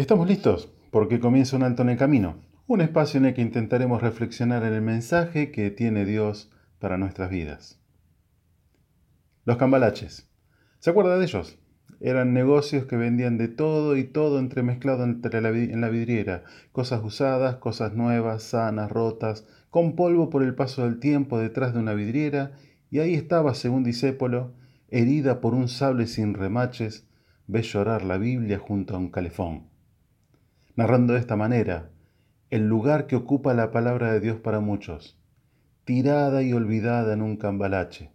Estamos listos porque comienza un alto en el camino, un espacio en el que intentaremos reflexionar en el mensaje que tiene Dios para nuestras vidas. Los cambalaches. ¿Se acuerda de ellos? Eran negocios que vendían de todo y todo entremezclado entre la, en la vidriera, cosas usadas, cosas nuevas, sanas, rotas, con polvo por el paso del tiempo detrás de una vidriera, y ahí estaba, según Disépolo, herida por un sable sin remaches, ve llorar la Biblia junto a un calefón narrando de esta manera el lugar que ocupa la palabra de Dios para muchos, tirada y olvidada en un cambalache,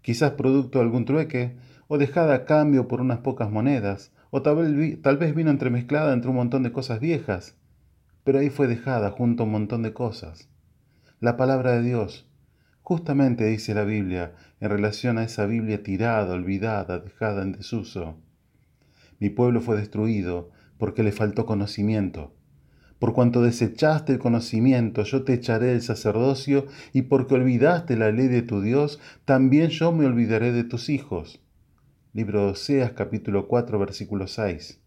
quizás producto de algún trueque, o dejada a cambio por unas pocas monedas, o tal vez, tal vez vino entremezclada entre un montón de cosas viejas, pero ahí fue dejada junto a un montón de cosas. La palabra de Dios, justamente dice la Biblia en relación a esa Biblia tirada, olvidada, dejada en desuso. Mi pueblo fue destruido porque le faltó conocimiento. Por cuanto desechaste el conocimiento, yo te echaré del sacerdocio, y porque olvidaste la ley de tu Dios, también yo me olvidaré de tus hijos. Libro de capítulo 4 versículo 6.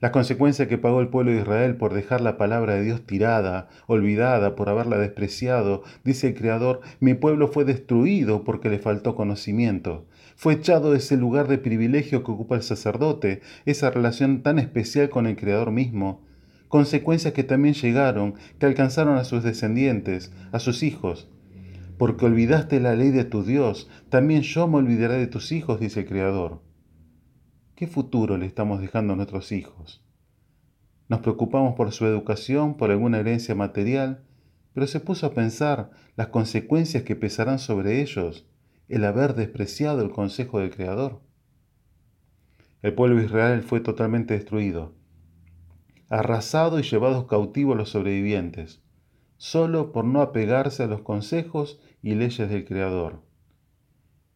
Las consecuencias que pagó el pueblo de Israel por dejar la palabra de Dios tirada, olvidada, por haberla despreciado, dice el Creador, mi pueblo fue destruido porque le faltó conocimiento. Fue echado de ese lugar de privilegio que ocupa el sacerdote, esa relación tan especial con el Creador mismo. Consecuencias que también llegaron, que alcanzaron a sus descendientes, a sus hijos. Porque olvidaste la ley de tu Dios, también yo me olvidaré de tus hijos, dice el Creador. ¿Qué futuro le estamos dejando a nuestros hijos? Nos preocupamos por su educación, por alguna herencia material, pero se puso a pensar las consecuencias que pesarán sobre ellos el haber despreciado el consejo del Creador. El pueblo de Israel fue totalmente destruido, arrasado y llevados cautivos los sobrevivientes, solo por no apegarse a los consejos y leyes del Creador.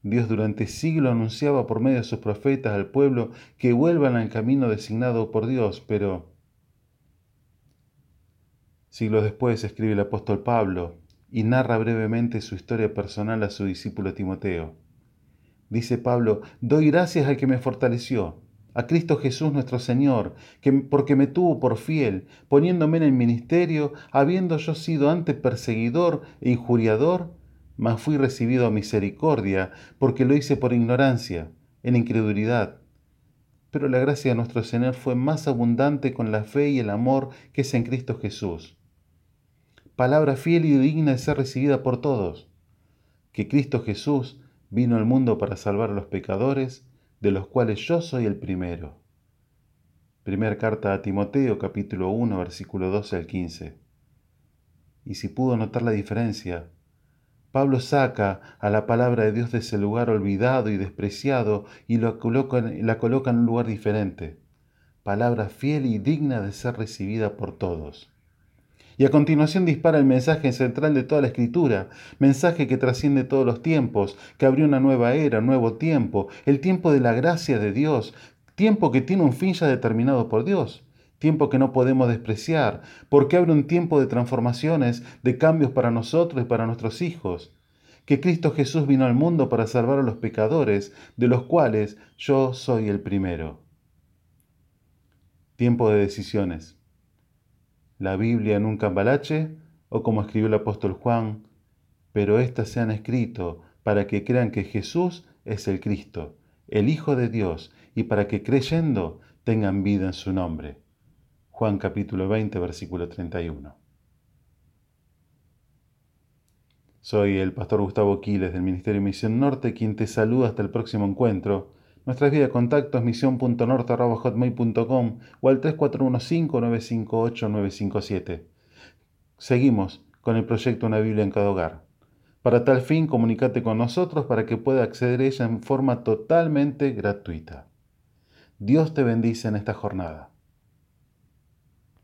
Dios durante siglos anunciaba por medio de sus profetas al pueblo que vuelvan al camino designado por Dios, pero siglos después escribe el apóstol Pablo y narra brevemente su historia personal a su discípulo Timoteo. Dice Pablo, doy gracias al que me fortaleció, a Cristo Jesús nuestro Señor, que, porque me tuvo por fiel, poniéndome en el ministerio, habiendo yo sido antes perseguidor e injuriador, mas fui recibido a misericordia, porque lo hice por ignorancia, en incredulidad. Pero la gracia de nuestro Señor fue más abundante con la fe y el amor que es en Cristo Jesús. Palabra fiel y digna de ser recibida por todos, que Cristo Jesús vino al mundo para salvar a los pecadores, de los cuales yo soy el primero. Primera carta a Timoteo capítulo 1 versículo 12 al 15. Y si pudo notar la diferencia, Pablo saca a la palabra de Dios de ese lugar olvidado y despreciado y la coloca, la coloca en un lugar diferente. Palabra fiel y digna de ser recibida por todos. Y a continuación dispara el mensaje central de toda la escritura, mensaje que trasciende todos los tiempos, que abrió una nueva era, nuevo tiempo, el tiempo de la gracia de Dios, tiempo que tiene un fin ya determinado por Dios tiempo que no podemos despreciar, porque abre un tiempo de transformaciones, de cambios para nosotros y para nuestros hijos. Que Cristo Jesús vino al mundo para salvar a los pecadores, de los cuales yo soy el primero. Tiempo de decisiones. La Biblia en un cambalache, o como escribió el apóstol Juan, pero éstas se han escrito para que crean que Jesús es el Cristo, el Hijo de Dios, y para que creyendo tengan vida en su nombre. Juan capítulo 20, versículo 31. Soy el pastor Gustavo Quiles del Ministerio Misión Norte, quien te saluda hasta el próximo encuentro. Nuestra vía de contacto es misión.norte.hotmail.com o al 3415-958-957. Seguimos con el proyecto Una Biblia en cada hogar. Para tal fin, comunícate con nosotros para que pueda acceder a ella en forma totalmente gratuita. Dios te bendice en esta jornada.